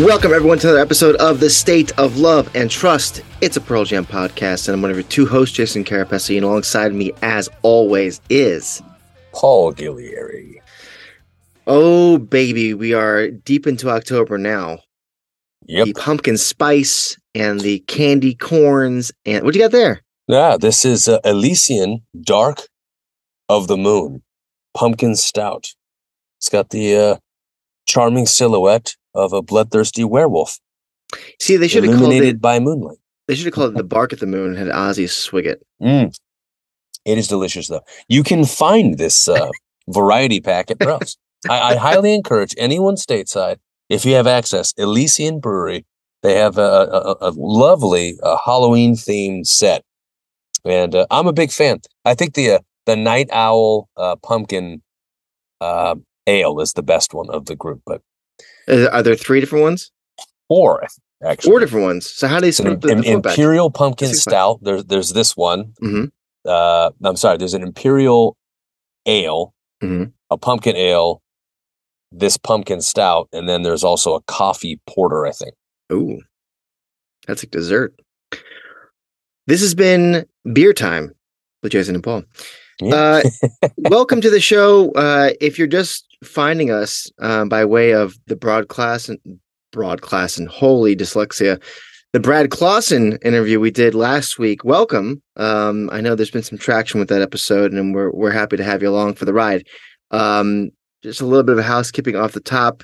Welcome, everyone, to another episode of The State of Love and Trust. It's a Pearl Jam podcast, and I'm one of your two hosts, Jason Carapesi, and alongside me, as always, is Paul Gillieri. Oh, baby, we are deep into October now. Yep. The pumpkin spice and the candy corns. And what do you got there? Yeah, this is uh, Elysian Dark of the Moon Pumpkin Stout. It's got the uh, charming silhouette of a bloodthirsty werewolf. See, they should have called it. by moonlight. They should have called it the bark at the moon. and Had Ozzy swig it. Mm. It is delicious, though. You can find this uh, variety pack at Browse. I, I highly encourage anyone stateside, if you have access, Elysian Brewery. They have a, a, a lovely uh, Halloween themed set, and uh, I'm a big fan. I think the uh, the Night Owl uh, Pumpkin uh, Ale is the best one of the group, but Uh, Are there three different ones? four actually. Four different ones. So how do they It's an the, im- the four pack? imperial pumpkin stout. There's there's this one. Mhm. Uh, I'm sorry. There's an imperial ale, Mhm. a pumpkin ale, this pumpkin stout, and then there's also a coffee porter. I think. Ooh, that's like dessert. This has been beer time with Jason and Paul. Yeah. Uh, welcome to the show. Uh, if you're just finding us um, by way of the broad class and broad class and holy dyslexia, the Brad Clausen interview we did last week. Welcome. Um, I know there's been some traction with that episode, and we're we're happy to have you along for the ride. Um, just a little bit of housekeeping off the top.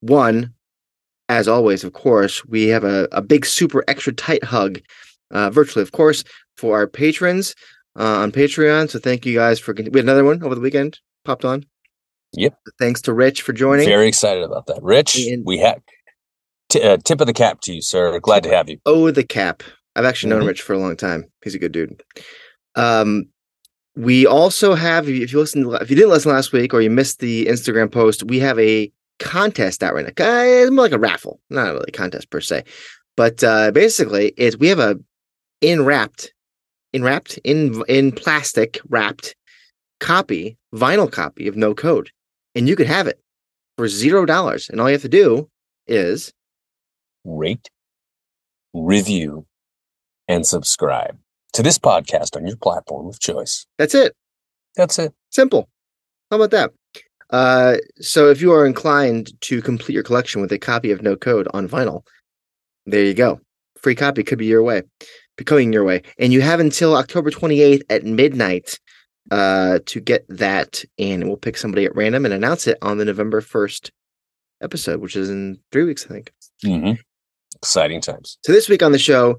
One, as always, of course, we have a, a big, super extra tight hug, uh, virtually, of course, for our patrons uh, on Patreon. So thank you guys for. We had another one over the weekend popped on. Yep. Thanks to Rich for joining. Very excited about that. Rich, And- we have t- uh, tip of the cap to you, sir. Glad to have you. Oh, the cap. I've actually known Mhm. Rich for a long time. He's a good dude. Um, we also have, if you listened, if you didn't listen last week or you missed the Instagram post, we have a contest out right now. It's more like a raffle, not really a contest per se, but uh, basically, it's we have a in wrapped, in wrapped, in in plastic wrapped copy, vinyl copy of No Code, and you could have it for zero dollars, and all you have to do is Rate, review, and subscribe to this podcast on your platform of choice. that's it. That's it. Simple. How about that? Uh, so if you are inclined to complete your collection with a copy of No Code on vinyl, there you go. Free copy could be your way, be coming your way, and you have until October 28th at midnight uh, to get that, and we'll pick somebody at random and announce it on the November 1st episode, which is in three weeks, I think. Mm-hmm. Exciting times. So this week on the show,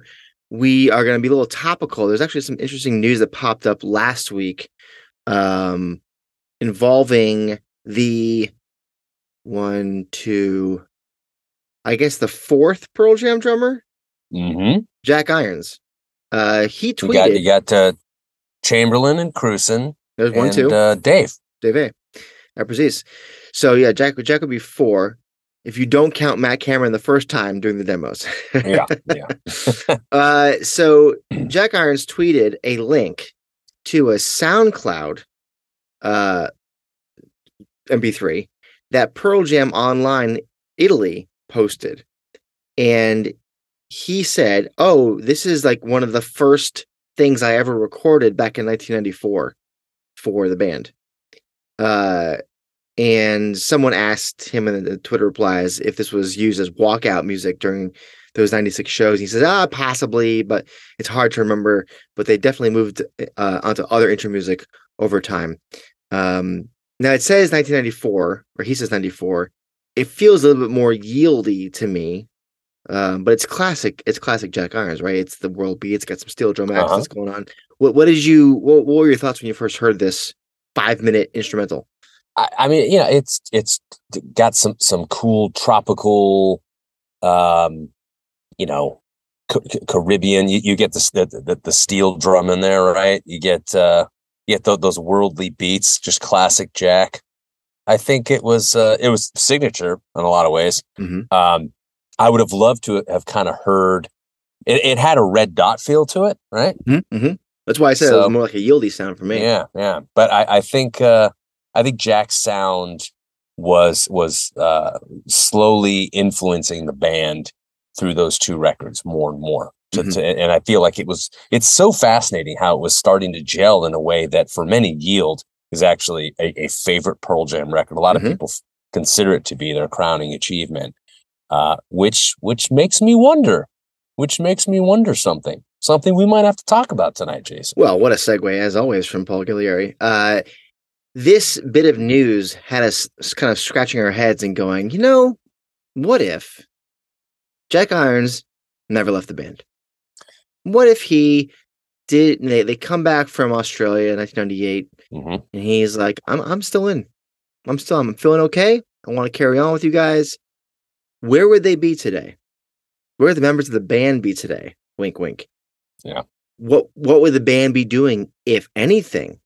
we are going to be a little topical. There's actually some interesting news that popped up last week, um, involving the one, two, I guess the fourth Pearl Jam drummer, mm-hmm. Jack Irons. Uh, he You tweeted. got you got uh, Chamberlain and Krusen there's one, and two, uh, Dave. Dave. A. Yeah, precis. So yeah, Jack. Jack would be four if you don't count Matt Cameron the first time doing the demos. Yeah, yeah. Uh, so Jack Irons tweeted a link to a SoundCloud uh, MP3 that Pearl Jam Online Italy posted. And he said, Oh, this is like one of the first things I ever recorded back in 1994 for the band. Uh, and someone asked him in the Twitter replies if this was used as walkout music during those 96 shows. He says, ah, possibly, but it's hard to remember. But they definitely moved uh, onto other intro music over time. Um, now it says 1994, or he says 94. It feels a little bit more yieldy to me, um, but it's classic. It's classic Jack Irons, right? It's the world beat. It's got some steel drum Uh-huh. accents going on. What What did you? What, what were your thoughts when you first heard this five minute instrumental? I, I mean, yeah, it's it's got some some cool tropical, um, you know, Caribbean. You, you get the, the, the steel drum in there, right? You get uh, you get th- those worldly beats, just classic Jack. I think it was uh, it was signature in a lot of ways. Mhm. Um, I would have loved to have kind of heard. It, it had a red dot feel to it, right? Mm-hmm. That's why I said it was more like a yieldy sound for me. Yeah, yeah. But I, I think uh, I think Jack's sound was was uh, slowly influencing the band through those two records more and more. To, Mhm. to, and I feel like it was it's so fascinating how it was starting to gel in a way that for many Yield is actually a, a favorite Pearl Jam record. A lot Mhm. of people f- consider it to be their crowning achievement, uh, which which makes me wonder, which makes me wonder something, something we might have to talk about tonight, Jason. Well, what a segue, as always, from Paul Gillieri. Uh, this bit of news had us kind of scratching our heads and going, you know, what if Jack Irons never left the band? What if he did? They, they come back from Australia in 1998, hmm and he's like, I'm, I'm still in. I'm still, I'm feeling okay. I want to carry on with you guys. Where would they be today? Where would the members of the band be today? Wink, wink. Yeah. What what would the band be doing, if anything?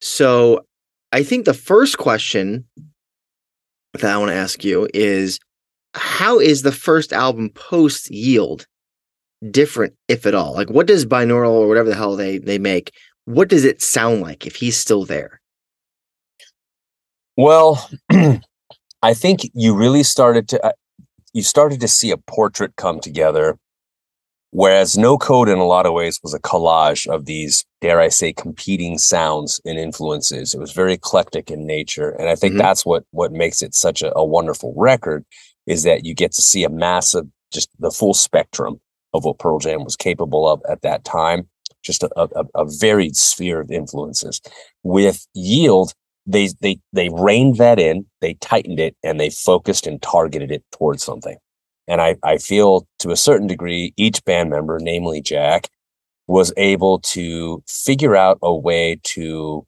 So I think the first question that I want to ask you is how is the first album post yield different, if at all? Like what does binaural or whatever the hell they they make, what does it sound like if he's still there? Well, I think you really started to uh, you started to see a portrait come together, whereas No Code in a lot of ways was a collage of these, dare I say, competing sounds and influences. It was very eclectic in nature, and I think Mhm. that's what what makes it such a, a wonderful record is that you get to see a massive, just the full spectrum of what Pearl Jam was capable of at that time. Just a, a, a varied sphere of influences. With Yield, they they they reined that in, they tightened it, and they focused and targeted it towards something. And I I feel to a certain degree, each band member, namely Jack, was able to figure out a way to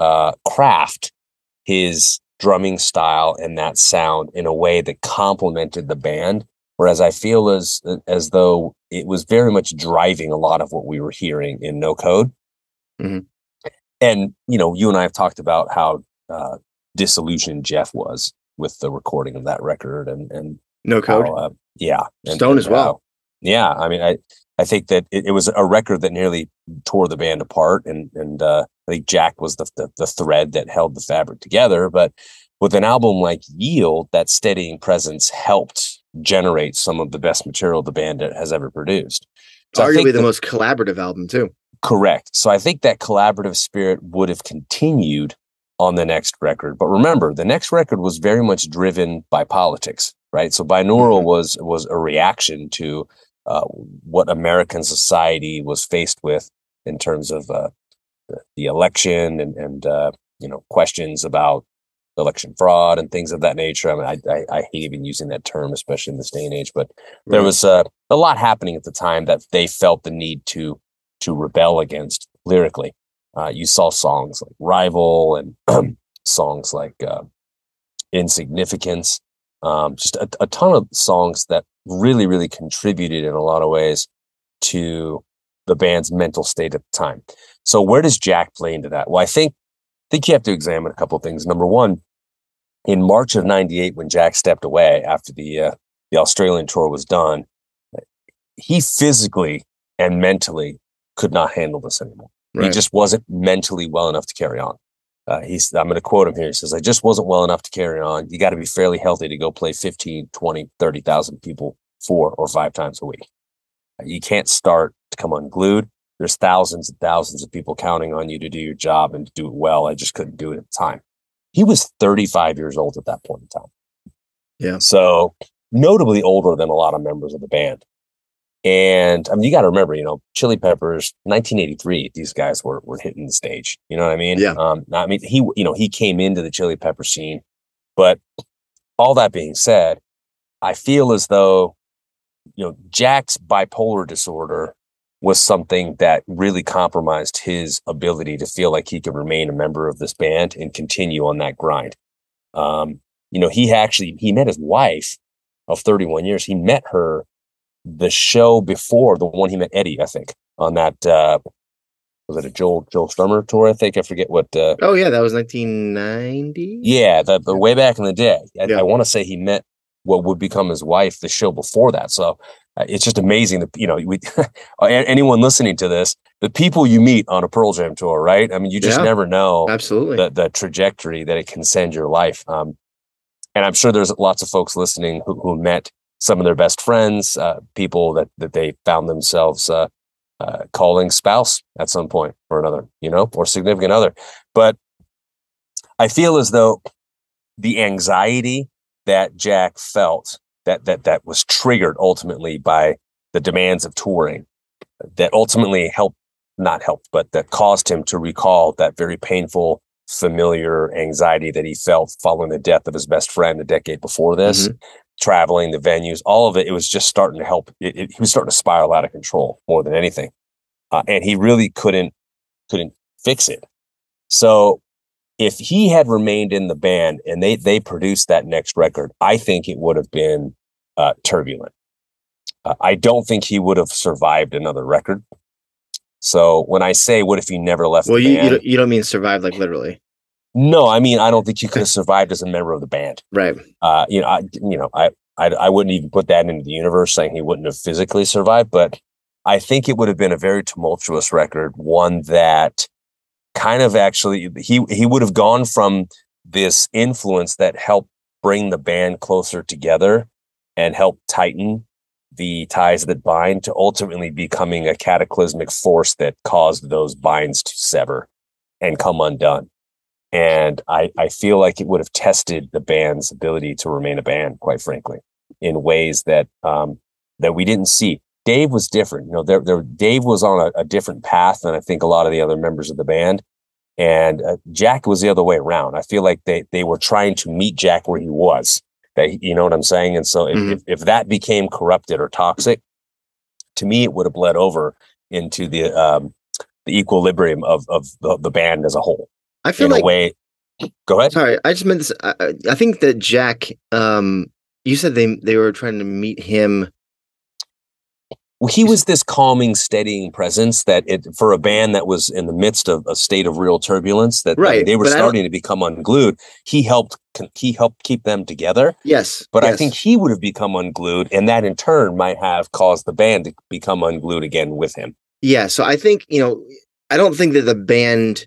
uh, craft his drumming style and that sound in a way that complemented the band. Whereas I feel as as though it was very much driving a lot of what we were hearing in No Code. Mhm. And you know, you and I have talked about how uh, disillusioned Jeff was with the recording of that record, and and No code. how, uh, yeah, and- Stone and as well. how- yeah, I mean, I I think that it, it was a record that nearly tore the band apart, and and uh, I think Jack was the, the the thread that held the fabric together. But with an album like Yield, that steadying presence helped generate some of the best material the band has ever produced. So Arguably the that- most collaborative album too. Correct. So I think that collaborative spirit would have continued on the next record. But remember, the next record was very much driven by politics, right? So binaural Mhm. was was a reaction to uh, what American society was faced with in terms of uh, the, the election and and uh, you know questions about election fraud and things of that nature. I mean, I, I, I hate even using that term, especially in this day and age. But there Right. was uh, a lot happening at the time that they felt the need to to rebel against lyrically. Uh, you saw songs like "Rival" and songs like uh, "Insignificance." Um, just a, a ton of songs that really, really contributed in a lot of ways to the band's mental state at the time. So, where does Jack play into that? Well, I think think you have to examine a couple of things. Number one, in March of '98, when Jack stepped away after the uh, the Australian tour was done, he physically and mentally could not handle this anymore. He just wasn't mentally well enough to carry on. Uh, he's, I'm going to quote him here. He says, I just wasn't well enough to carry on. You got to be fairly healthy to go play 15, 20, 30,000 people four or five times a week. You can't start to come unglued. There's thousands and thousands of people counting on you to do your job and to do it well. I just couldn't do it at the time. He was 35 years old at that point in time. Yeah. So notably older than a lot of members of the band. And I mean, you got to remember, you know, Chili Peppers, 1983. These guys were were hitting the stage. You know what I mean? Yeah. Um, I mean, he, you know, he came into the Chili Pepper scene, but all that being said, I feel as though, you know, Jack's bipolar disorder was something that really compromised his ability to feel like he could remain a member of this band and continue on that grind. Um, you know, he actually he met his wife of 31 years. He met her the show before the one he met Eddie, I think, on that uh, was it a Joel Joe Strummer tour? I think I forget what. Uh, oh yeah, that was 1990. Yeah, the, the way back in the day. I, Yeah. I want to say he met what would become his wife the show before that. So it's just amazing that you know we anyone listening to this, the people you meet on a Pearl Jam tour, right? I mean, you just Yeah. never know Absolutely. the the trajectory that it can send your life. Um, and I'm sure there's lots of folks listening who, who met some of their best friends, uh, people that that they found themselves uh, uh, calling spouse at some point or another, you know, or significant other. But I feel as though the anxiety that Jack felt that that that was triggered ultimately by the demands of touring that ultimately helped not helped but that caused him to recall that very painful familiar anxiety that he felt following the death of his best friend a decade before this traveling the venues all of it it was just starting to help. It, it- he was starting to spiral out of control more than anything. Uh, and he really couldn't couldn't fix it. So if he had remained in the band and they they produced that next record i think it would have been uh, turbulent. Uh, i don't think he would have survived another record. So when i say what if he never left well, the you you band? don't, you don't mean survive like literally, no i mean i don't think he could have survived as a member of the band. Right? uh, you know, I, you know, I, I, I wouldn't even put that into the universe saying he wouldn't have physically survived, but I think it would have been a very tumultuous record, one that kind of actually he he would have gone from this influence that helped bring the band closer together and help tighten the ties that bind to ultimately becoming a cataclysmic force that caused those binds to sever and come undone and I, I feel like it would have tested the band's ability to remain a band, quite frankly, in ways that um, that we didn't see. Dave was different. You know, there, there, Dave was on a, a different path than I think a lot of the other members of the band, and uh, Jack was the other way around. I feel like they they were trying to meet Jack where he was. That you know what I'm saying. And so if, Mhm. if if that became corrupted or toxic, to me, it would have bled over into the um, the equilibrium of of the, the band as a whole I feel in like a way. Go ahead. Sorry, I just meant this. I, I- I think that Jack. Um, you said they they were trying to meet him. Well, he was this calming, steadying presence that it for a band that was in the midst of a state of real turbulence that Right, they were but starting to become unglued. He helped he helped keep them together, Yes, but I think he would have become unglued, and that in turn might have caused the band to become unglued again with him. Yeah, so I think you know, I don't think that the band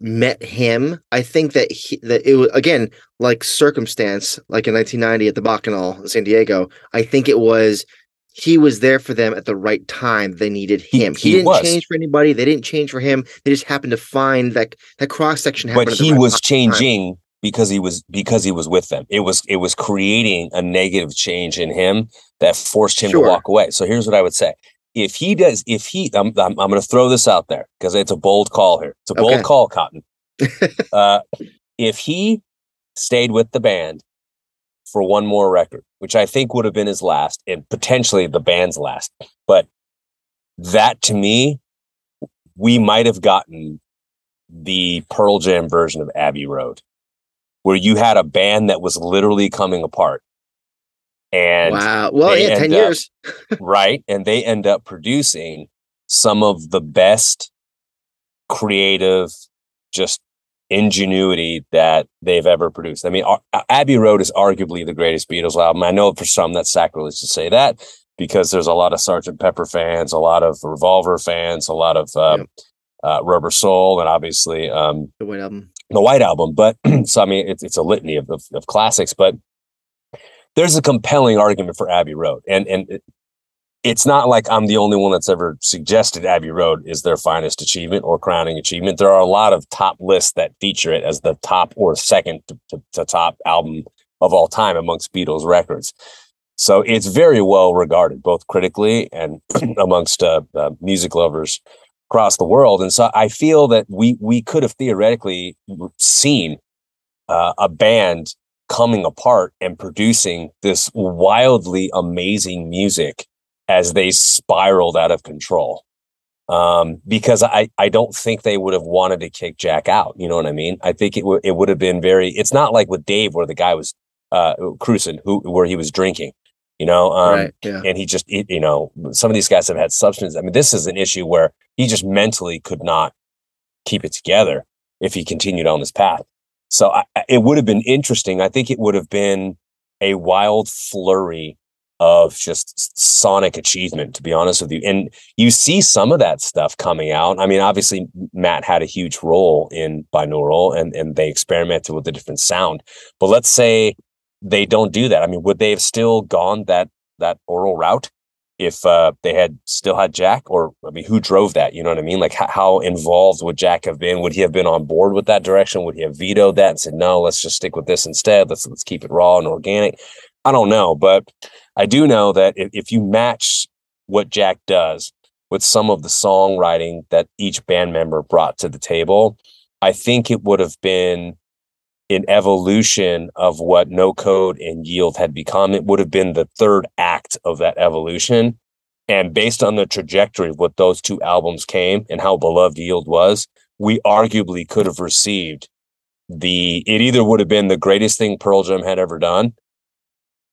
met him. I think that he, that it was again like circumstance, like in 1990 at the Bacchanal in San Diego. I think it was he was there for them at the right time. They needed him. He, he didn't was. change for anybody. They didn't change for him. They just happened to find that that cross section. But he right was time. changing because he was because he was with them. It was it was creating a negative change in him that forced him Sure. to walk away. So here's what I would say: if he does, if he, I'm I'm, I'm going to throw this out there because it's a bold call here. It's a bold Okay. call, Cotton. uh, if he stayed with the band for one more record, which I think would have been his last and potentially the band's last, but that to me, we might have gotten the Pearl Jam version of Abbey Road, where you had a band that was literally coming apart. And wow. Well, yeah, ten end up- years. right, and they end up producing some of the best creative, just ingenuity that they've ever produced. I mean, Ar- Abbey Road is arguably the greatest Beatles album. I know for some that's sacrilege to say that because there's a lot of Sergeant Pepper fans, a lot of Revolver fans, a lot of um, uh, Rubber Soul, and obviously um, The White Album. the White Album. But so I mean, it's it's a litany of, of of classics. But there's a compelling argument for Abbey Road, and and it's not like I'm the only one that's ever suggested Abbey Road is their finest achievement or crowning achievement. There are a lot of top lists that feature it as the top or second to, to, to top album of all time amongst Beatles records. So it's very well regarded, both critically and amongst uh, uh, music lovers across the world. And so I feel that we we could have theoretically seen uh, a band coming apart and producing this wildly amazing music as they spiraled out of control. Um, because I, I don't think they would have wanted to kick Jack out. You know what I mean? I think it would it would have been very. It's not like with Dave where the guy was uh, cruising, who where he was drinking. You know, um, right. Yeah. and he just you know some of these guys have had substance. I mean, this is an issue where he just mentally could not keep it together if he continued on this path. So I- it would have been interesting. I think it would have been a wild flurry of just sonic achievement, to be honest with you. And you see some of that stuff coming out. I mean, obviously Matt had a huge role in binaural and, and they experimented with a different sound. But let's say they don't do that. I mean, would they have still gone that that aural route if uh, they had still had Jack? Or I mean, who drove that? You know what I mean? Like how, how involved would Jack have been? Would he have been on board with that direction? Would he have vetoed that and said, no, let's just stick with this instead. Let's let's keep it raw and organic. I don't know, but I do know that if, if you match what Jack does with some of the songwriting that each band member brought to the table, I think it would have been an evolution of what No Code and Yield had become. It would have been the third act of that evolution. And based on the trajectory of what those two albums came and how beloved Yield was, we arguably could have received the, it either would have been the greatest thing Pearl Jam had ever done,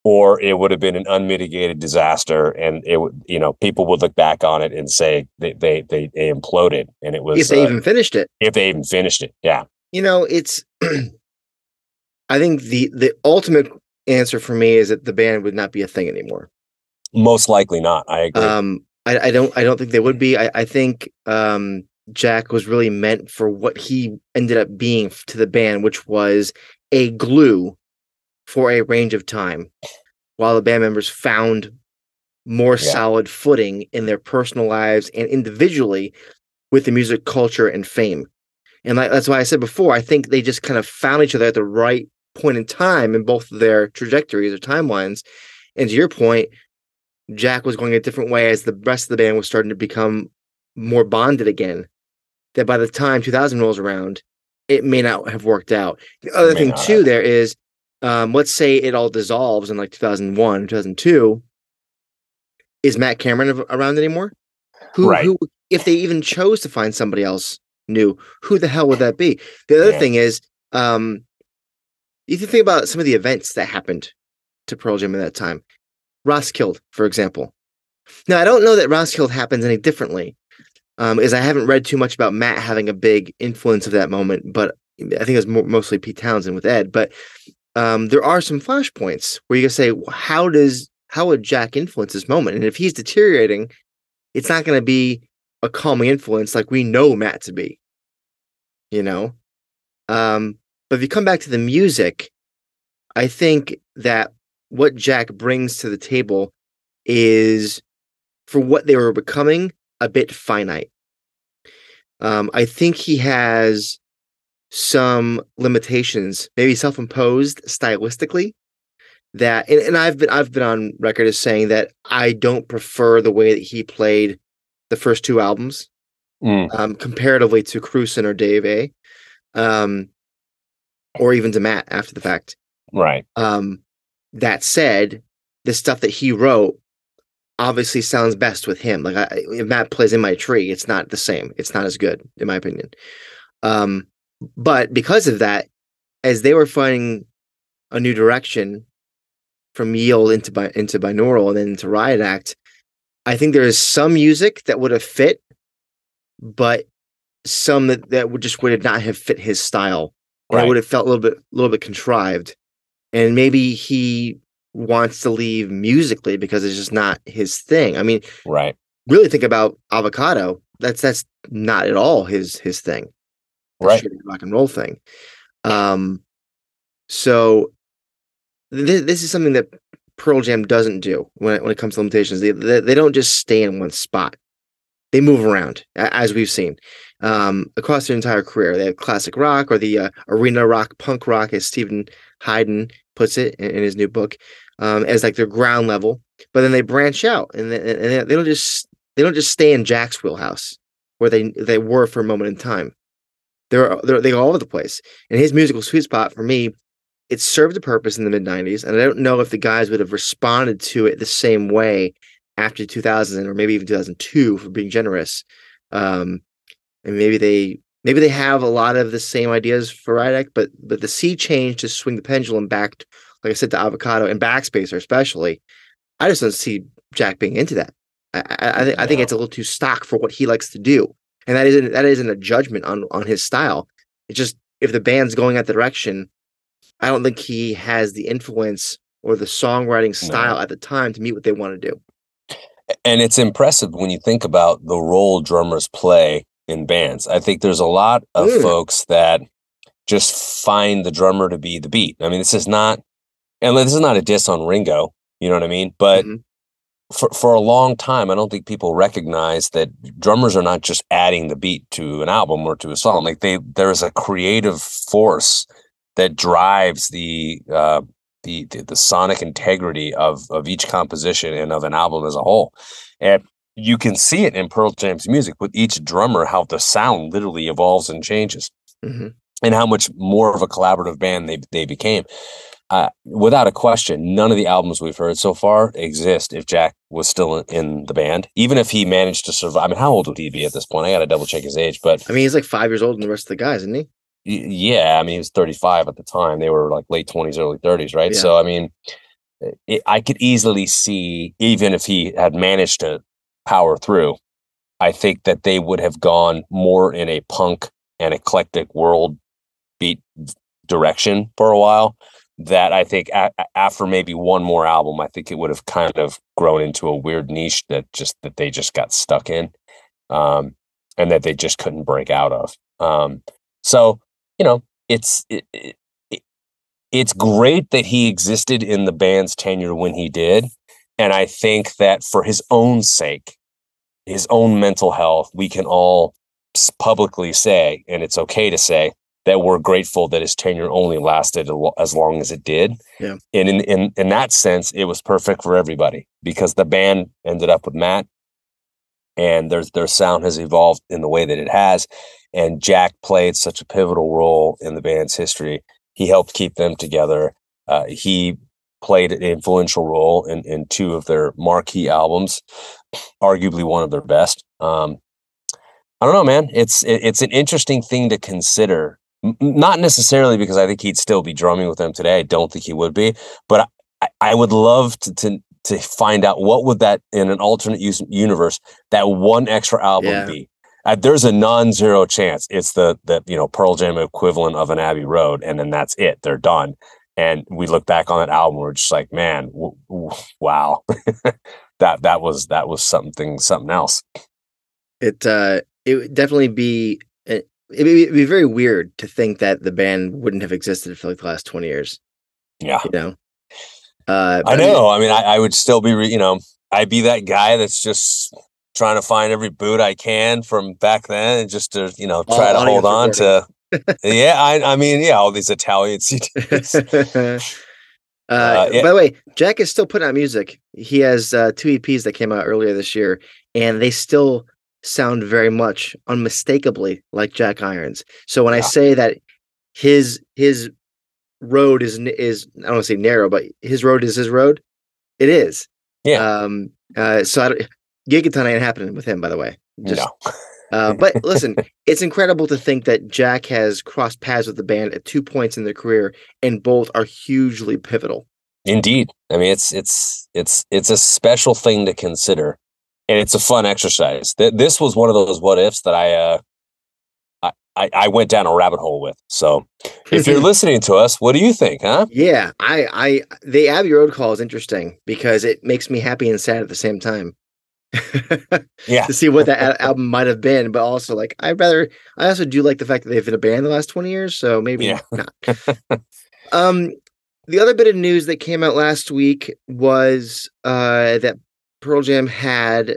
or it would have been an unmitigated disaster. And it would, you know, people would look back on it and say they, they, they, they imploded. And it was, if they uh, even finished it. if they even finished it. Yeah. You know, it's. I think the the ultimate answer for me is that the band would not be a thing anymore. Most likely not. I agree. Um, I, I don't I don't think they would be. I, I think um, Jack was really meant for what he ended up being to the band, which was a glue for a range of time, while the band members found more Yeah. solid footing in their personal lives and individually with the music culture and fame. And like, that's why I said before, I think they just kind of found each other at the right point in time in both of their trajectories or timelines. And to your point, Jack was going a different way as the rest of the band was starting to become more bonded again. That by the time 2000 rolls around, it may not have worked out. The other thing not too, there is, um, let's say it all dissolves in like 2001, 2002. Is Matt Cameron around anymore? Who, Right. who, if they even chose to find somebody else new, who the hell would that be? The other Yeah. thing is, um, if you think about some of the events that happened to Pearl Jam at that time, Roskilde, for example. Now, I don't know that Roskilde happens any differently, um, as I haven't read too much about Matt having a big influence of that moment, but I think it was mo- mostly Pete Townshend with Ed. But um, there are some flashpoints where you can say, how does how would Jack influence this moment? And if he's deteriorating, it's not going to be a calming influence like we know Matt to be. You know, um, but if you come back to the music, I think that what Jack brings to the table is for what they were becoming a bit finite. Um, I think he has some limitations, maybe self-imposed stylistically. That and, and I've been I've been on record as saying that I don't prefer the way that he played the first two albums Mm, um, comparatively to Krusen or Dave A, um, or even to Matt after the fact. right. Um, that said, the stuff that he wrote obviously sounds best with him. Like I, if Matt plays in my tree, it's not the same. It's not as good, in my opinion. Um, but because of that, as they were finding a new direction from Yield into bi- into binaural and then into Riot Act, I think there is some music that would have fit, but some that, that would just would not have fit his style. Right. would have felt a little bit a little bit contrived. And maybe he wants to leave musically because it's just not his thing. I mean, Right. really think about avocado. That's that's not at all his his thing. Right. rock and roll thing. Um, so th- this is something that Pearl Jam doesn't do when it, when it comes to limitations. They, they they don't just stay in one spot. They move around, as we've seen um, across their entire career. They have classic rock or the uh, arena rock, punk rock, as Steven Hyden puts it in, in his new book, um, as like their ground level. But then they branch out, and they, and they don't just they don't just stay in Jack's wheelhouse where they they were for a moment in time. They're, they're they go all over the place. And his musical sweet spot for me, it served a purpose in the mid '90s, and I don't know if the guys would have responded to it the same way after 2000 or maybe even 2002 for being generous. Um, and maybe they maybe they have a lot of the same ideas for Riot Act, but but the sea change to swing the pendulum back, like I said, to avocado and backspacer especially. I just don't see Jack being into that. I I, I, th- I think it's a little too stock for what he likes to do, and that isn't that isn't a judgment on on his style. It's just if the band's going that direction, I don't think he has the influence or the songwriting style at the time to meet what they want to do. and it's impressive when you think about the role drummers play in bands. I think there's a lot of Mm. folks that just find the drummer to be the beat. I mean, this is not, and this is not a diss on Ringo. You know what I mean? But Mhm. For for a long time, I don't think people recognize that drummers are not just adding the beat to an album or to a song. Like they, there is a creative force that drives the uh, the, the the sonic integrity of of each composition and of an album as a whole. And you can see it in Pearl Jam's music with each drummer how the sound literally evolves and changes Mhm. and how much more of a collaborative band they they became. Uh, without a question, none of the albums we've heard so far exist if Jack was still in, the band. Even if he managed to survive. I mean, how old would he be at this point? I got to double check his age, but I mean, he's like five years older than the rest of the guys, isn't he? yeah, I mean, he was 35 at the time. They were like late 20s, early 30s, right? Yeah. So, I mean, it, I could easily see, even if he had managed to power through, I think that they would have gone more in a punk and eclectic world beat direction for a while. That I think a- after maybe one more album, I think it would have kind of grown into a weird niche that just that they just got stuck in, um, and that they just couldn't break out of. Um, so you know, it's it, it, it- it's great that he existed in the band's tenure when he did, and I think that for his own sake, his own mental health, we can all publicly say, and it's okay to say that we're grateful that his tenure only lasted as long as it did. Yeah. And in in in that sense, it was perfect for everybody because the band ended up with Matt, and there's their sound has evolved in the way that it has, and Jack played such a pivotal role in the band's history. He helped keep them together. Uh, he played an influential role in in two of their marquee albums, arguably one of their best. Um, I don't know, man. It's it, it's an interesting thing to consider. Not necessarily because I think he'd still be drumming with them today. I don't think he would be, but I, I would love to, to to find out what would that in an alternate use, universe that one extra album Yeah. be. Uh, there's a non-zero chance it's the the you know Pearl Jam equivalent of an Abbey Road, and then that's it. They're done. And we look back on that album, we're just like, man, w- w- wow, that that was that was something something else. It uh, it would definitely be it, it'd be, it'd be very weird to think that the band wouldn't have existed for like the last twenty years. Yeah. You know, uh, I know. I mean, I, I would still be, re- you know, I'd be that guy that's just trying to find every boot I can from back then, and just to, you know, try to hold on to. yeah, I, I mean, yeah, all these Italian CDs. uh, Uh, yeah. By the way, Jack is still putting out music. He has uh, two EPs that came out earlier this year, and they still sound very much unmistakably like Jack Irons. So when I say that his his road is is I don't want to say narrow, but his road is his road. It is. Yeah. Um. Uh. So I don't, Gigaton ain't happening with him, by the way. Just no, uh, but listen, it's incredible to think that Jack has crossed paths with the band at two points in their career, and both are hugely pivotal. indeed. I mean, it's it's it's it's a special thing to consider, and it's a fun exercise. Th- This was one of those what ifs that I uh, I I, I went down a rabbit hole with. So, if you're listening to us, what do you think, huh? yeah, I, I, the Abbey Road call is interesting because it makes me happy and sad at the same time. Yeah, to see what that album might have been, but also like I'd rather. I also do like the fact that they've been a band the last twenty years, so maybe Yeah. not. um, the other bit of news that came out last week was uh that Pearl Jam had,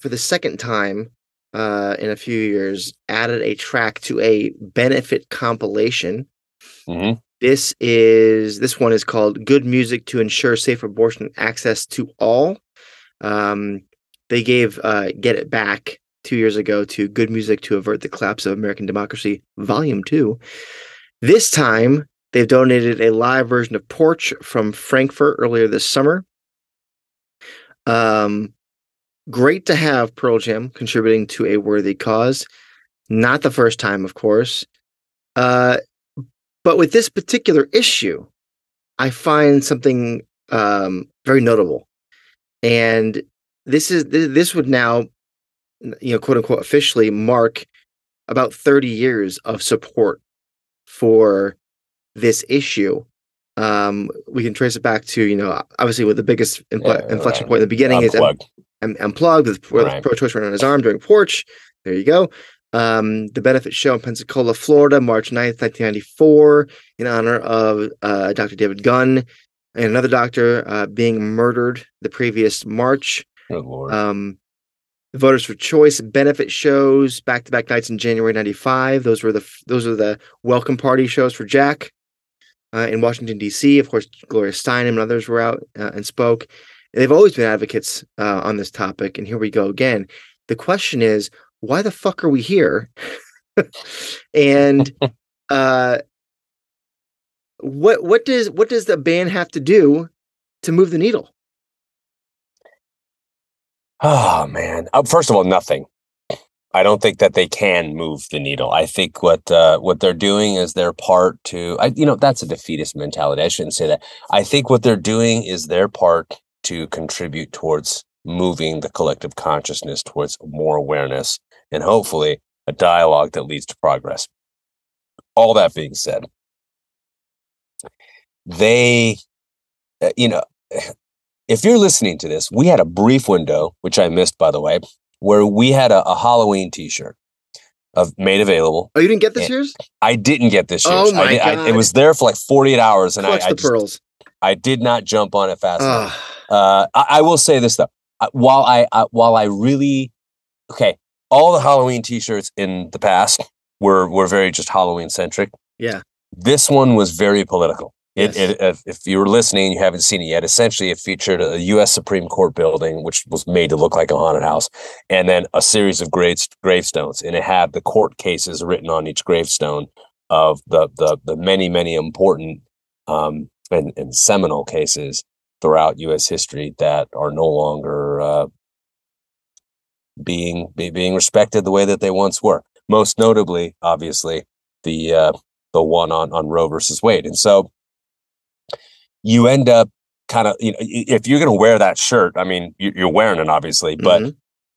for the second time uh in a few years, added a track to a benefit compilation. hmm This is this one is called "Good Music to Ensure Safe Abortion Access to All." Um, they gave uh, "Get It Back" two years ago to "Good Music to Avert the Collapse of American Democracy" Volume Two. This time, they've donated a live version of "Porch" from Frankfurt earlier this summer. Um, great to have Pearl Jam contributing to a worthy cause. Not the first time, of course. Uh, but with this particular issue, I find something um, very notable. and this is this would now, you know, quote unquote, officially mark about 30 years of support for this issue. Um, we can trace it back to, you know, obviously with the biggest infle- Yeah, inflection right. point in the beginning is Unplugged. un- unplugged with, with Right. pro-choice right on his arm during porch. There you go. Um, the benefit show in Pensacola, Florida, March 9th, 1994, in honor of uh, Dr. David Gunn and another doctor uh, being murdered the previous March. Um, the Voters for Choice benefit shows back to back nights in January '95. Those were the those are the welcome party shows for Jack uh, in Washington D.C. Of course, Gloria Steinem and others were out uh, and spoke. They've always been advocates uh, on this topic, and here we go again. The question is, why the fuck are we here? and uh, what what does what does the ban have to do to move the needle? Oh man! Uh, first of all, nothing. I don't think that they can move the needle. I think what uh, what they're doing is their part to. I, you know, that's a defeatist mentality. I shouldn't say that. I think what they're doing is their part to contribute towards moving the collective consciousness towards more awareness and hopefully a dialogue that leads to progress. All that being said, they, uh, you know, if you're listening to this, we had a brief window, which I missed, by the way, where we had a, a Halloween T-shirt of made available. Oh, you didn't get this year's? I didn't get this year's. Oh my I, did- I- it was there for like 48 hours, and I, Clutch I, the just, pearls. I did not jump on it fast enough. Uh, I, I will say this though, Uh, while I, I while I really okay, all the Halloween T-shirts in the past were were very just Halloween centric. Yeah. this one was very political. It, Yes. it if, if you were listening, and you haven't seen it yet. Essentially, it featured a U.S. Supreme Court building, which was made to look like a haunted house, and then a series of graves, gravestones, and it had the court cases written on each gravestone of the the the many many important um, and, and seminal cases throughout U.S. history that are no longer uh, being be, being respected the way that they once were. Most notably, obviously, the uh, the one on on Roe versus Wade, and so you end up kind of you know if you're going to wear that shirt, I mean you- you're wearing it obviously, but mhm.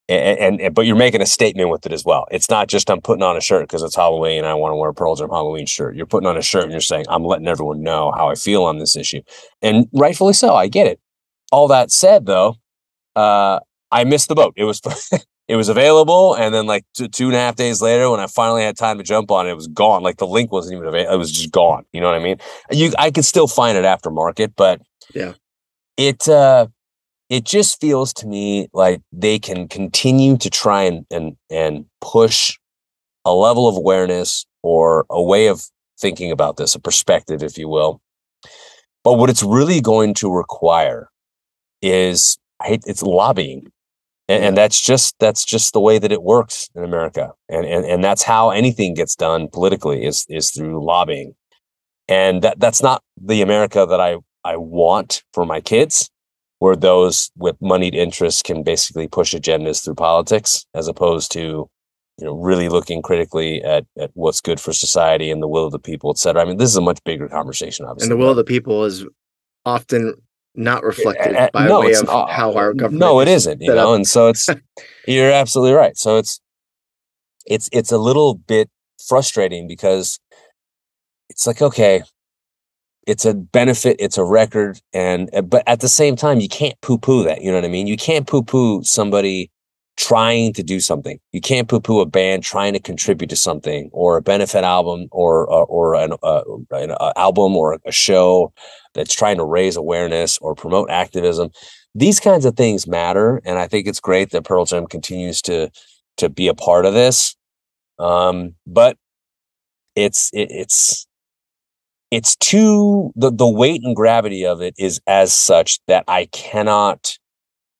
and, and, and but you're making a statement with it as well. It's not just I'm putting on a shirt because it's Halloween and I want to wear a Pearl Jam Halloween shirt. You're putting on a shirt and you're saying I'm letting everyone know how I feel on this issue, and rightfully so. I get it. All that said, though, uh, I missed the boat. It was it was available, and then like two, two and a half days later, when I finally had time to jump on it, it was gone. Like the link wasn't even available; it was just gone. You know what I mean? You I could still find it aftermarket, but Yeah. it. uh it just feels to me like they can continue to try and and and push a level of awareness or a way of thinking about this, a perspective, if you will. But what it's really going to require is it's lobbying. And, and that's just that's just the way that it works in America. And, and and that's how anything gets done politically is is through lobbying. And that that's not the America that I I want for my kids where those with moneyed interests can basically push agendas through politics as opposed to you know really looking critically at, at what's good for society and the will of the people et cetera i mean this is a much bigger conversation obviously and the will of the people is often not reflected Uh, by no, way of not- how our government. no it is isn't you know up. and so it's you're absolutely right so it's it's it's a little bit frustrating because it's like okay it's a benefit it's a record and uh, but at the same time you can't poo poo that you know what i mean you can't poo poo somebody trying to do something. You can't poo poo a band trying to contribute to something or a benefit album or or, or an, uh, an uh, album or a show that's trying to raise awareness or promote activism. These kinds of things matter and i think it's great that pearl jam continues to to be a part of this. Um but it's it, it's it's too the the weight and gravity of it is as such that I cannot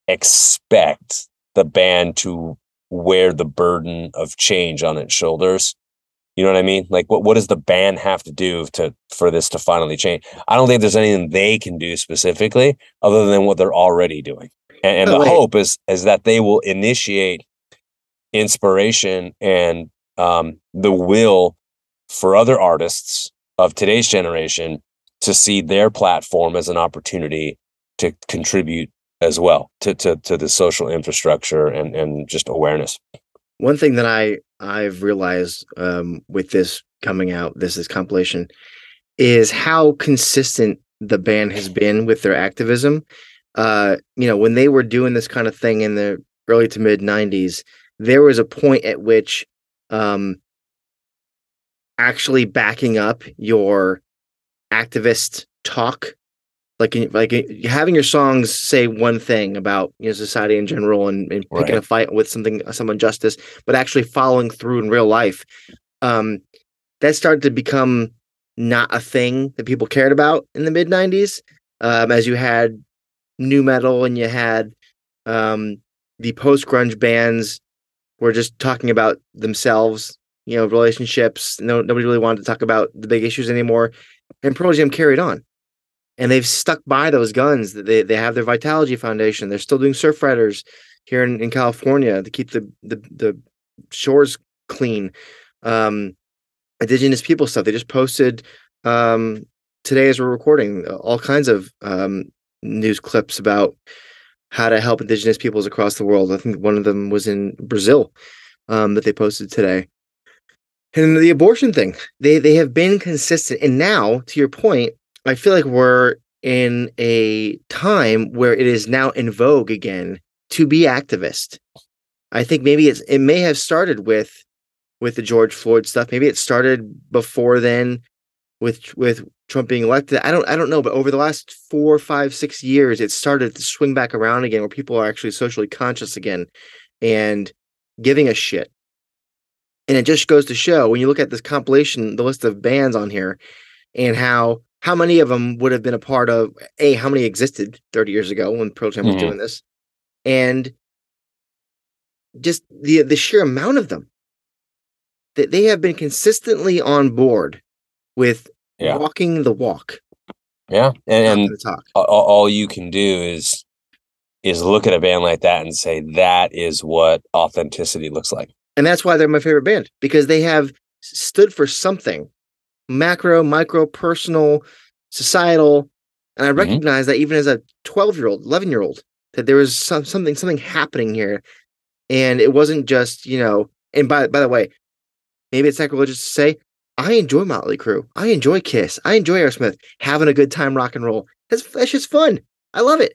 expect the band to wear the burden of change on its shoulders. You know what I mean? Like what what does the band have to do to for this to finally change? I don't think there's anything they can do specifically other than what they're already doing. And, and Oh, the wait. hope is is that they will initiate inspiration and um, the will for other artists of today's generation to see their platform as an opportunity to contribute as well to to to the social infrastructure and and just awareness. One thing that I I've realized um, with this coming out, this is compilation, is how consistent the band has been with their activism. Uh, you know, when they were doing this kind of thing in the early to mid '90s, there was a point at which um, actually backing up your activist talk like like having your songs say one thing about you know society in general and, and picking right. a fight with something some injustice but actually following through in real life um that started to become not a thing that people cared about in the mid 90s um as you had nu metal and you had um the post grunge bands were just talking about themselves you know relationships. No nobody really wanted to talk about the big issues anymore. And Pearl Jam carried on and they've stuck by those guns. They they have their Vitalogy Foundation. They're still doing surf riders here in, in California to keep the, the the shores clean. Um, indigenous people stuff. They just posted um, today as we're recording all kinds of um, news clips about how to help indigenous peoples across the world. I think one of them was in Brazil um, that they posted today. And the abortion thing, they they have been consistent. And now, to your point, I feel like we're in a time where it is now in vogue again to be activist. I think maybe it's it may have started with with the George Floyd stuff. Maybe it started before then with with Trump being elected. I don't I don't know, but over the last four, five, six years, it started to swing back around again where people are actually socially conscious again and giving a shit. And it just goes to show when you look at this compilation, the list of bands on here, and how how many of them would have been a part of a how many existed 30 years ago when Pearl Jam was mm-hmm. doing this, and just the the sheer amount of them that they have been consistently on board with yeah. walking the walk. Yeah, and, and all, all you can do is is look at a band like that and say that is what authenticity looks like. And that's why they're my favorite band because they have stood for something macro, micro, personal, societal. And I mm-hmm. recognize that even as a 12 year old, 11 year old, that there was some, something, something happening here. And it wasn't just, you know, and by, by the way, maybe it's sacrilegious to say, I enjoy Motley Crue. I enjoy Kiss. I enjoy Aerosmith. Having a good time rock and roll. That's, that's just fun. I love it.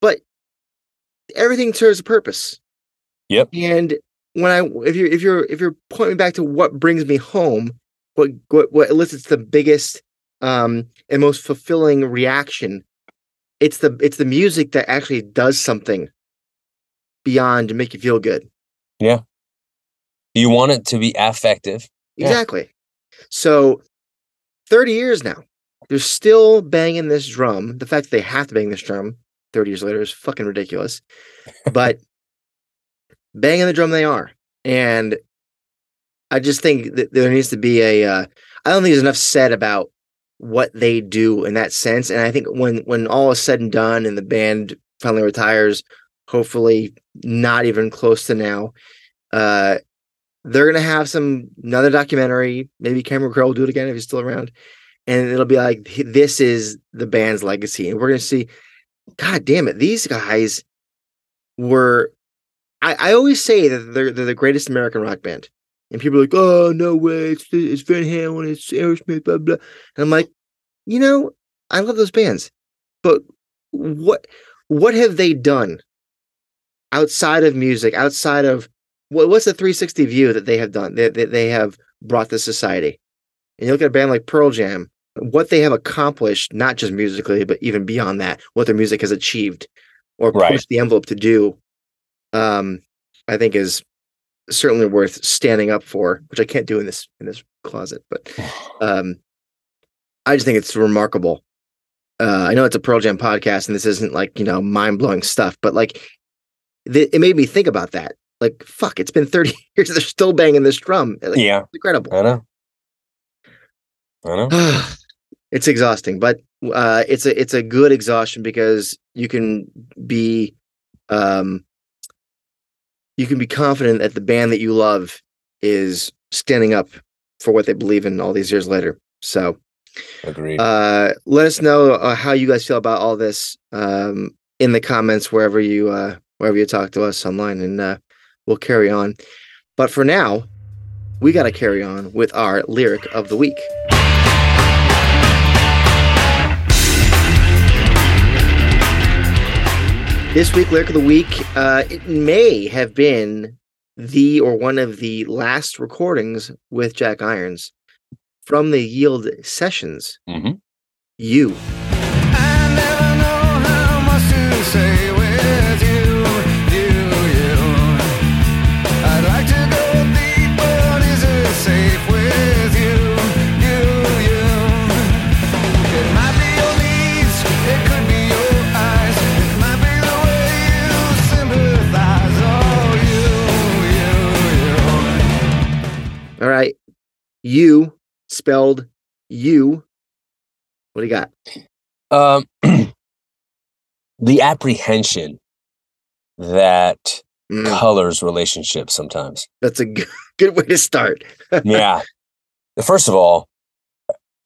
But everything serves a purpose. Yep. And when I if you're if you're if you're pointing back to what brings me home, what what, what elicits the biggest um, and most fulfilling reaction. It's the it's the music that actually does something beyond to make you feel good. Yeah. You want it to be affective. Exactly. Yeah. So 30 years now, they're still banging this drum. The fact that they have to bang this drum 30 years later is fucking ridiculous. But banging the drum they are. And I just think that there needs to be a. Uh, I don't think there's enough said about what they do in that sense. And I think when when all is said and done, and the band finally retires, hopefully not even close to now, uh, they're gonna have some another documentary. Maybe Cameron Crowe will do it again if he's still around, and it'll be like this is the band's legacy, and we're gonna see. God damn it, these guys were. I, I always say that they're, they're the greatest American rock band. And people are like, oh, no way, it's, it's Van Halen, it's Aerosmith, blah, blah. And I'm like, you know, I love those bands, but what what have they done outside of music, outside of what, what's the 360 view that they have done, that they, they have brought to society? And you look at a band like Pearl Jam, what they have accomplished, not just musically, but even beyond that, what their music has achieved or right. pushed the envelope to do, um, I think is certainly worth standing up for, which I can't do in this in this closet. But um, I just think it's remarkable. Uh, I know it's a Pearl Jam podcast, and this isn't like you know mind blowing stuff, but like th- it made me think about that. Like, fuck, it's been thirty years; they're still banging this drum. Like, yeah, incredible. I know. I know. it's exhausting, but uh, it's a it's a good exhaustion because you can be um, you can be confident that the band that you love is standing up for what they believe in all these years later. So, agreed. Uh, let us know uh, how you guys feel about all this. Um, in the comments wherever you uh, wherever you talk to us online, and uh, we'll carry on. But for now, we got to carry on with our lyric of the week. This week, lyric of the week, uh, it may have been the or one of the last recordings with Jack Irons from the Yield sessions. Mhm. You. You spelled you. What do you got? Um, the apprehension that Mm, colors relationships sometimes. that's a good, good way to start. yeah. First of all,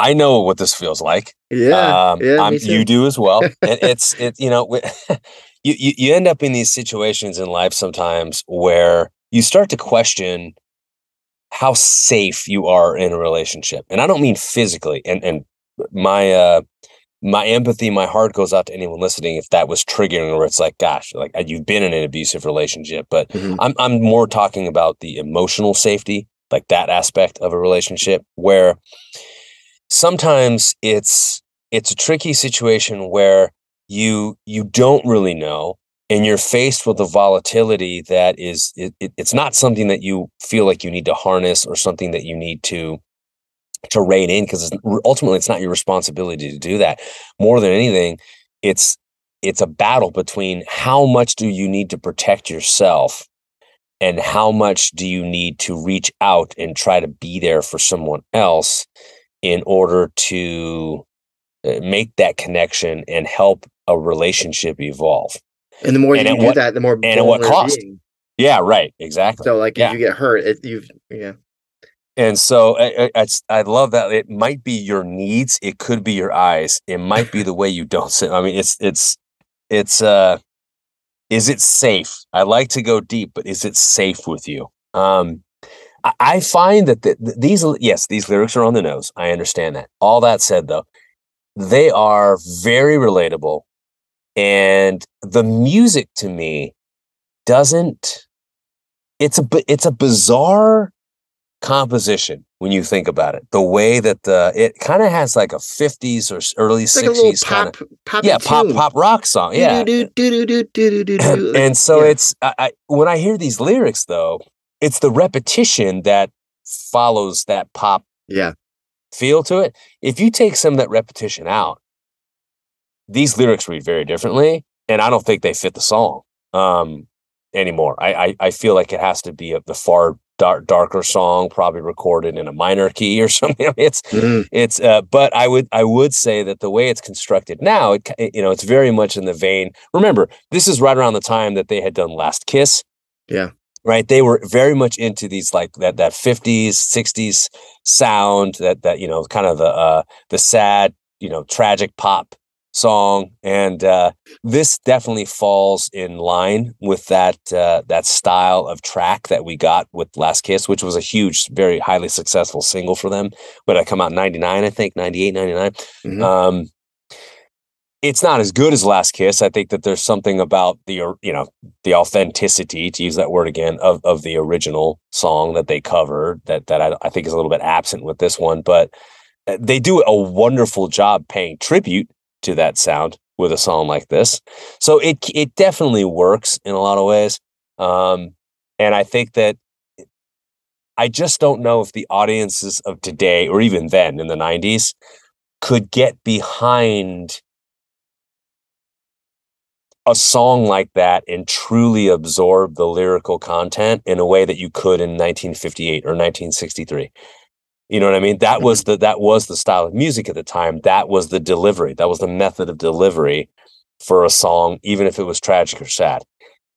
I know what this feels like. Yeah. um, yeah you do as well. and it's it, you know, you, you you end up in these situations in life sometimes where you start to question how safe you are in a relationship, and I don't mean physically. And and my uh my empathy, my heart goes out to anyone listening if that was triggering, or it's like, gosh, like uh, you've been in an abusive relationship, but Mhm. I'm I'm more talking about the emotional safety, like that aspect of a relationship where sometimes it's it's a tricky situation where you you don't really know and you're faced with a volatility that is it, it, it's not something that you feel like you need to harness or something that you need to to rein in because ultimately it's not your responsibility to do that. More than anything it's it's a battle between how much do you need to protect yourself and how much do you need to reach out and try to be there for someone else in order to uh, make that connection and help a relationship evolve and the more and you do what- that, the more and at what cost? being. yeah right exactly So, like, Yeah. if you get hurt, it, you've yeah. and so I, I, I love that it might be your needs it could be your eyes it might be the way you don't sit i mean it's it's it's uh is it safe i like to go deep but is it safe with you um i, I find that the, th- these yes these lyrics are on the nose i understand that all that said though they are very relatable and the music to me doesn't it's a it's a bizarre composition when you think about it. The way that the it kind of has like a 50s or early It's like 60s kind pop, of pop, yeah pop pop rock song yeah. And and so yeah. it's I, I when i hear these lyrics though it's the repetition that follows that pop yeah, feel to it. If you take some of that repetition out these lyrics read very differently and i don't think they fit the song um anymore. I i, I feel like it has to be a, the far dark, darker song probably recorded in a minor key or something. I mean, it's Mhm. it's uh but i would i would say that the way it's constructed now it you know it's very much in the vein. Remember this is right around the time that they had done last kiss. Yeah. right? They were very much into these like that that 50s 60s sound that that you know kind of the uh the sad you know tragic pop song and uh this definitely falls in line with that uh that style of track that we got with last kiss which was a huge very highly successful single for them. But I come out 99 I think 98 99 Mhm. um it's not as good as last kiss. I think that there's something about the you know the authenticity to use that word again of of the original song that they covered that that I, I think is a little bit absent with this one. But uh, they do a wonderful job paying tribute to that sound with a song like this. So it it definitely works in a lot of ways um and I think that I just don't know if the audiences of today or even then in the 90s could get behind a song like that and truly absorb the lyrical content in a way that you could in 1958 or 1963 you know what i mean that was the that was the style of music at the time that was the delivery that was the method of delivery for a song even if it was tragic or sad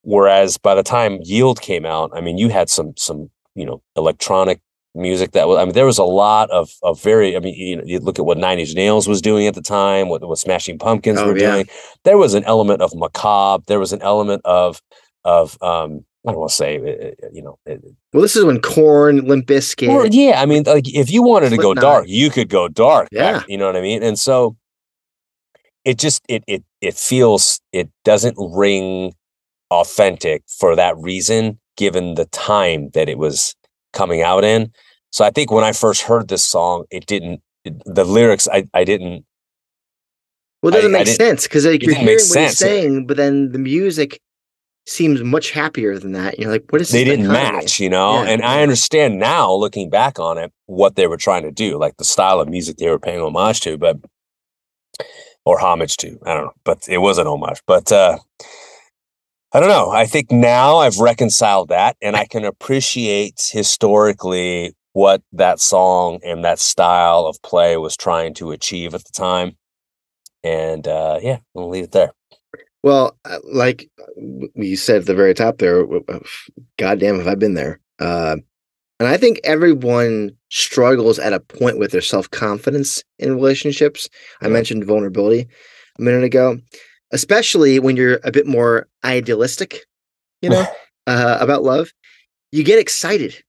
whereas by the time yield came out i mean you had some some you know electronic music that was. I mean, there was a lot of of very. I mean, you know, you look at what Nine Inch Nails was doing at the time, what what Smashing Pumpkins Oh, were yeah. doing. There was an element of macabre. There was an element of of um. I don't want to say, uh, uh, you know, uh, Well, this is when Korn, Limp Bizkit. yeah. I mean, like if you wanted to go dark, you could go dark. back, Yeah. you know what I mean. And so, it just it it it feels it doesn't ring authentic for that reason, given the time that it was coming out in. So I think when I first heard this song, it didn't. It, the lyrics, I I didn't. well, it doesn't I- I make didn't- sense because like you're hearing what he's sense. saying, but then the music seems much happier than that. You're like, what is They didn't dichotomy? match, you know. Yeah, and I understand now, looking back on it, what they were trying to do, like the style of music they were paying homage to, but or homage to. I don't know, but it was an homage. But uh I don't know. I think now I've reconciled that and I can appreciate historically what that song and that style of play was trying to achieve at the time. And uh yeah, we'll leave it there. Well, uh, like w- you said at the very top there, goddamn, have I been there? Uh, and I think everyone struggles at a point with their self confidence in relationships. I mentioned vulnerability a minute ago, especially when you're a bit more idealistic, you know, uh, about love. You get excited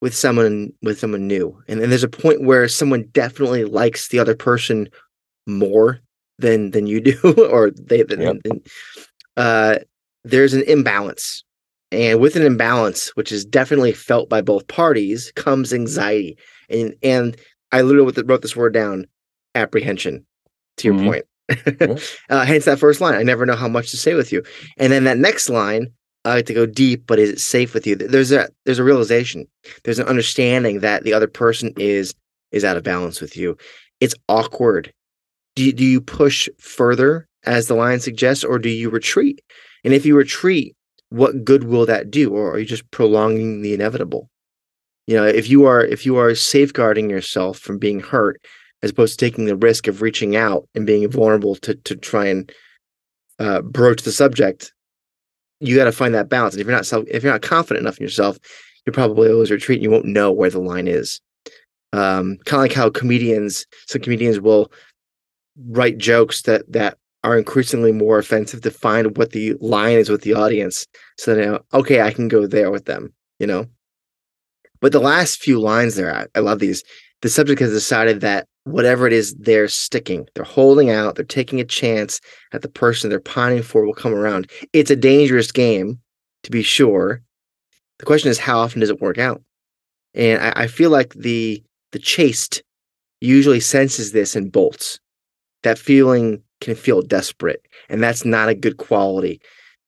with someone with someone new, and then there's a point where someone definitely likes the other person more than than you do, or they than, Yep. than- uh, there's an imbalance, and with an imbalance, which is definitely felt by both parties, comes anxiety, and and I literally wrote this word down, apprehension. To your Mhm. point, Yeah. uh, hence that first line. I never know how much to say with you, and then that next line. I like to go deep, but is it safe with you? There's a there's a realization, there's an understanding that the other person is is out of balance with you. It's awkward do you, do you push further as the line suggests or do you retreat? And if you retreat what good will that do? Or are you just prolonging the inevitable? You know if you are if you are safeguarding yourself from being hurt as opposed to taking the risk of reaching out and being vulnerable to to try and uh, broach the subject you got to find that balance. And if you're not self if you're not confident enough in yourself you're probably always retreat and you won't know where the line is. Um kind of like how comedians some comedians will write jokes that that are increasingly more offensive to find what the line is with the audience so know okay i can go there with them you know? But the last few lines there I, I love these. The subject has decided that whatever it is they're sticking. They're holding out. They're taking a chance that the person they're pining for will come around. It's a dangerous game to be sure. The question is how often does it work out? And i, I feel like the the chased usually senses this and bolts that feeling can feel desperate and that's not a good quality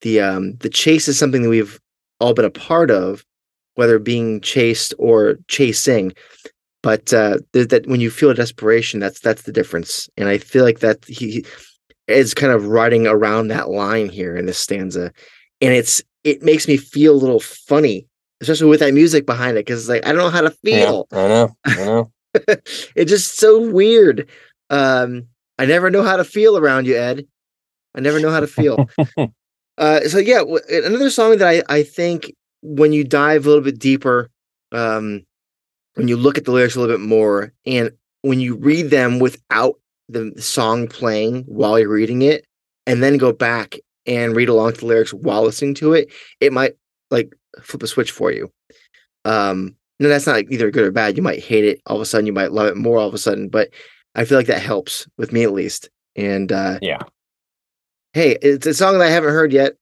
the um the chase is something that we've all been a part of whether being chased or chasing but uh th- that when you feel a desperation that's that's the difference and i feel like that he is kind of riding around that line here in this stanza and it's it makes me feel a little funny especially with that music behind it because it's like i don't know how to Yeah, feel I know. I know. it's just so weird. Um, I never know how to feel around you, Ed. I never know how to feel. uh, so yeah, w- another song that I I think when you dive a little bit deeper, um, when you look at the lyrics a little bit more, and when you read them without the song playing while you're reading it, and then go back and read along to the lyrics while listening to it, it might like flip a switch for you. Um, no, that's not either good or bad. You might hate it all of a sudden. You might love it more all of a sudden. But I feel like that helps with me at least. And uh, Yeah. hey, it's a song that I haven't heard yet.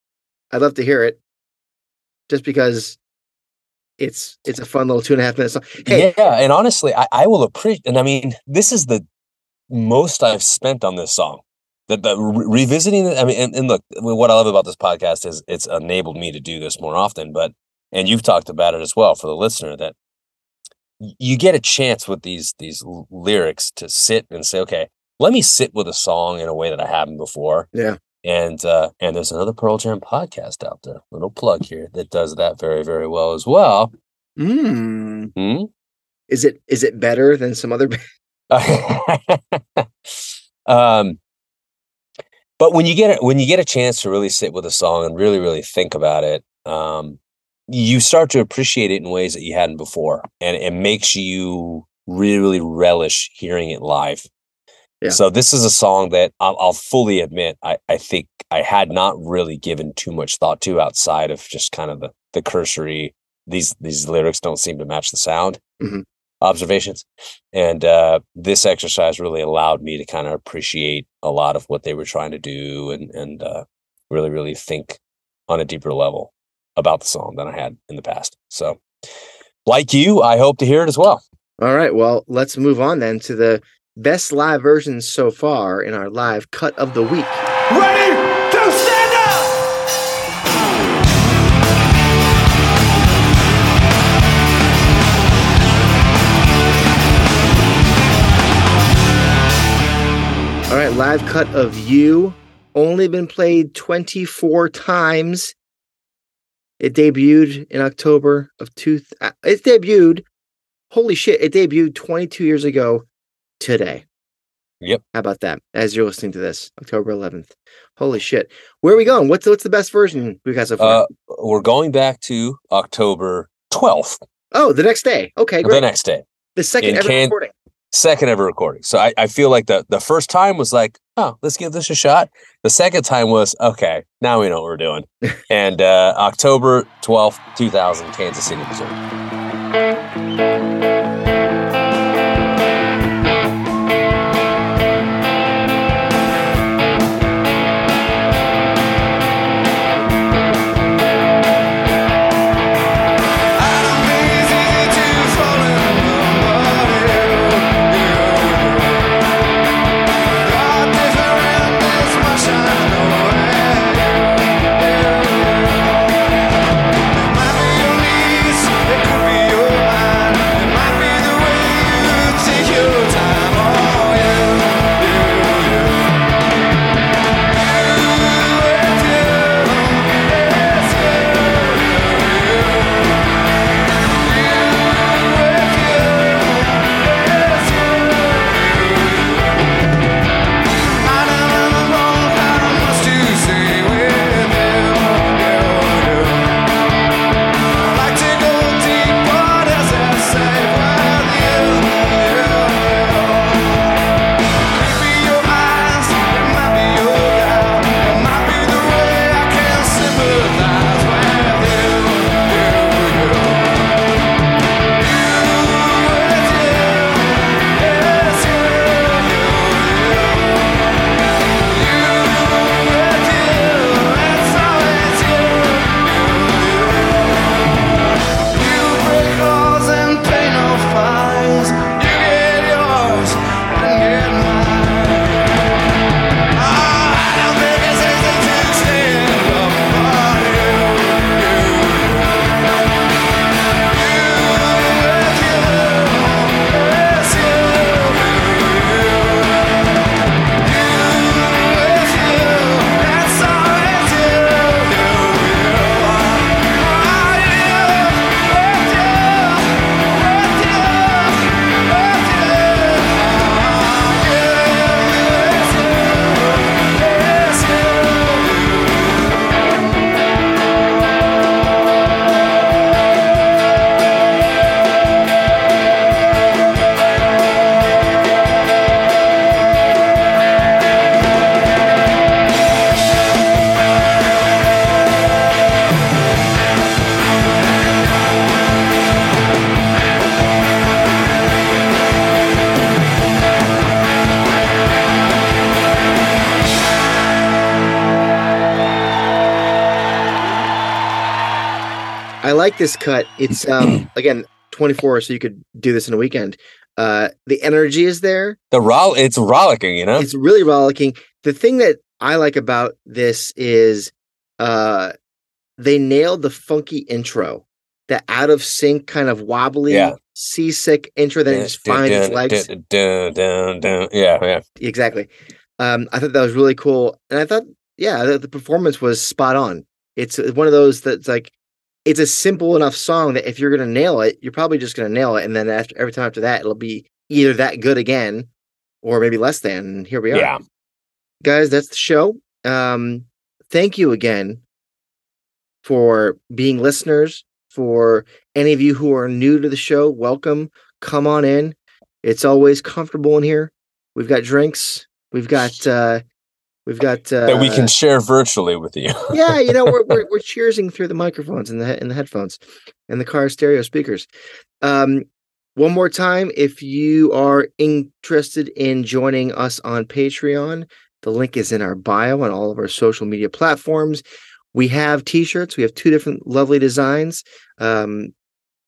I'd love to hear it, just because it's it's a fun little two and a half minute song. Hey, Yeah, and honestly, I, I will appreciate. And I mean, this is the most I've spent on this song. The, the re- revisiting it. I mean, and, and look, what I love about this podcast is it's enabled me to do this more often. But and you've talked about it as well for the listener that you get a chance with these these lyrics to sit and say, okay, let me sit with a song in a way that I haven't before. Yeah. And uh, and there's another Pearl Jam podcast out there, little plug here that does that very very well as well. mm, Hmm? is it is it better than some other? um, but when you get it, when you get a chance to really sit with a song and really, really think about it, um, you start to appreciate it in ways that you hadn't before, and it makes you really relish hearing it live. Yeah. So this is a song that I'll, I'll fully admit I, I think I had not really given too much thought to outside of just kind of the the cursory these these lyrics don't seem to match the sound Mhm. observations, and uh, this exercise really allowed me to kind of appreciate a lot of what they were trying to do and and uh, really really think on a deeper level about the song than I had in the past. So, like you, I hope to hear it as well. All right. Well, let's move on then to the best live versions so far in our live cut of the week. Ready to stand up! All right, live cut of you. Only been played 24 times. It debuted in October of two. uh, It debuted. Holy shit! It debuted 22 years ago today. Yep. How about that? As you're listening to this, October 11th. Holy shit! Where are we going? What's what's the best version we got so far? Uh, we're going back to October 12th, oh, the next day. Okay, the next day, The second in ever Can- recording. Second ever recording. So I, I feel like the, the first time was like, oh, let's give this a shot. The second time was, okay, now we know what we're doing. and uh, October 12th, 2000, Kansas City, Missouri. Like this cut. It's um again 24, so you could do this in a weekend. Uh the energy is there. The roll, it's rollicking, you know? It's really rollicking. The thing that I like about this is uh they nailed the funky intro. The out of sync kind of wobbly Yeah. seasick intro that just Dun, finds its legs. dun, dun, dun, dun. Yeah, yeah. Exactly. Um I thought that was really cool. And I thought yeah, the, the performance was spot on. It's one of those that's like it's a simple enough song that if you're gonna nail it, you're probably just gonna nail it. And then after every time after that, it'll be either that good again or maybe less than. And here we are. Yeah. Guys, that's the show. Um, thank you again for being listeners, For any of you who are new to the show, welcome. Come on in. It's always comfortable in here. We've got drinks. We've got uh we've got uh that we can share virtually with you. yeah, you know, we're, we're we're cheersing through the microphones and the he- and the headphones and the car stereo speakers. Um, one more time, if you are interested in joining us on Patreon, the link is in our bio on all of our social media platforms. We have T-shirts. We have two different lovely designs. Um,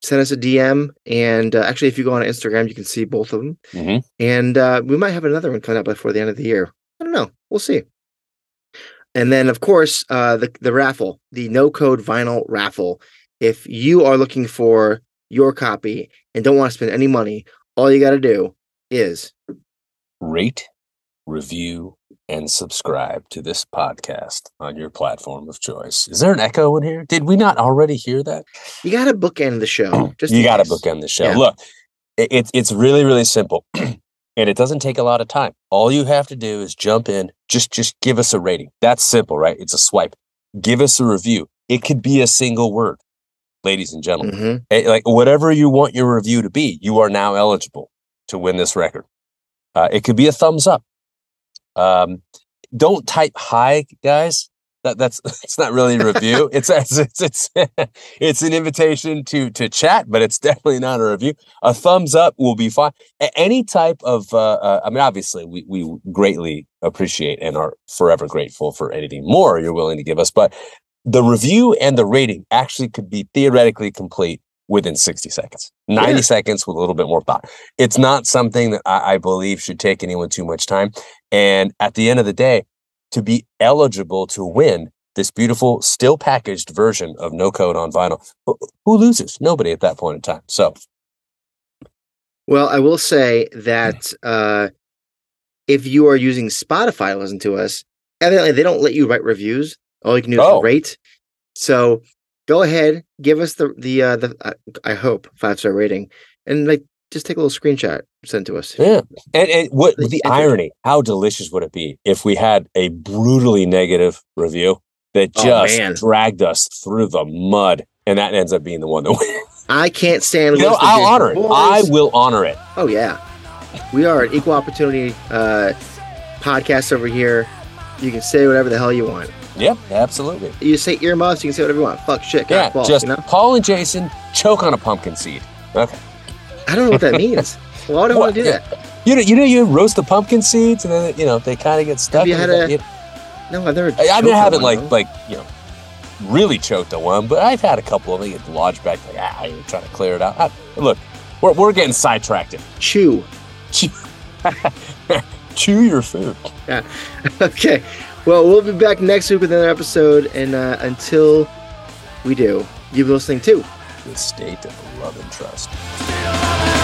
send us a DM, and uh, actually, if you go on Instagram, you can see both of them. Mhm. And uh, we might have another one coming up before the end of the year. I don't know. We'll see. And then, of course, uh, the the raffle, the no code vinyl raffle. If you are looking for your copy and don't want to spend any money, all you got to do is Rate, review, and subscribe to this podcast on your platform of choice. Is there an echo in here? Did we not already hear that? you got to bookend the show. Just you got to bookend the show. Yeah. Look, it's it's really really simple, and it doesn't take a lot of time. All you have to do is jump in, just just give us a rating. That's simple, right? It's a swipe. Give us a review. It could be a single word, ladies and gentlemen. Mhm. Eh, like whatever you want your review to be, you are now eligible to win this record. Uh, it could be a thumbs up. Um, don't type hi, guys. That, that's it's not really a review. it's it's it's it's, it's an invitation to to chat, but it's definitely not a review. A thumbs up will be fine. Any type of uh, uh, I mean, obviously, we we greatly appreciate and are forever grateful for anything more you're willing to give us, but the review and the rating actually could be theoretically complete within 60 seconds 90 Yeah. seconds with a little bit more thought it's not something that I, I believe should take anyone too much time and at the end of the day to be eligible to win this beautiful still packaged version of no code on vinyl who- loses nobody at that point in time so Well, I will say that uh, if you are using Spotify to listen to us, evidently they don't let you write reviews. All you can do is Oh. rate. So go ahead, give us the the uh, the uh, I hope five star rating, and like just take a little screenshot, send to us. yeah and, and what The irony how delicious would it be if we had a brutally negative review that Oh, just man. dragged us through the mud and that ends up being the one that wins I can't stand. You know, I'll honor it. I will honor it. Oh yeah, we are an equal opportunity uh, podcast over here. You can say whatever the hell you want. Yep, absolutely. You say earmuffs, you can say whatever you want. Fuck shit, Yeah, balls, just you know. Paul and Jason choke on a pumpkin seed. Okay. I don't know what that means. Why would I want to do that? You know, you know, you roast the pumpkin seeds, and then you know they kind of get stuck. you had a you- No, I've never. I, I mean, I haven't one, like though. like you know really choked on one, but I've had a couple of them get lodged back. Like ah, you're trying to clear it out. I, look, we're we're getting sidetracked. chew. Chew, chew your food. Yeah. okay. Well, we'll be back next week with another episode, and uh, until we do, you've been listening to The state of love and trust.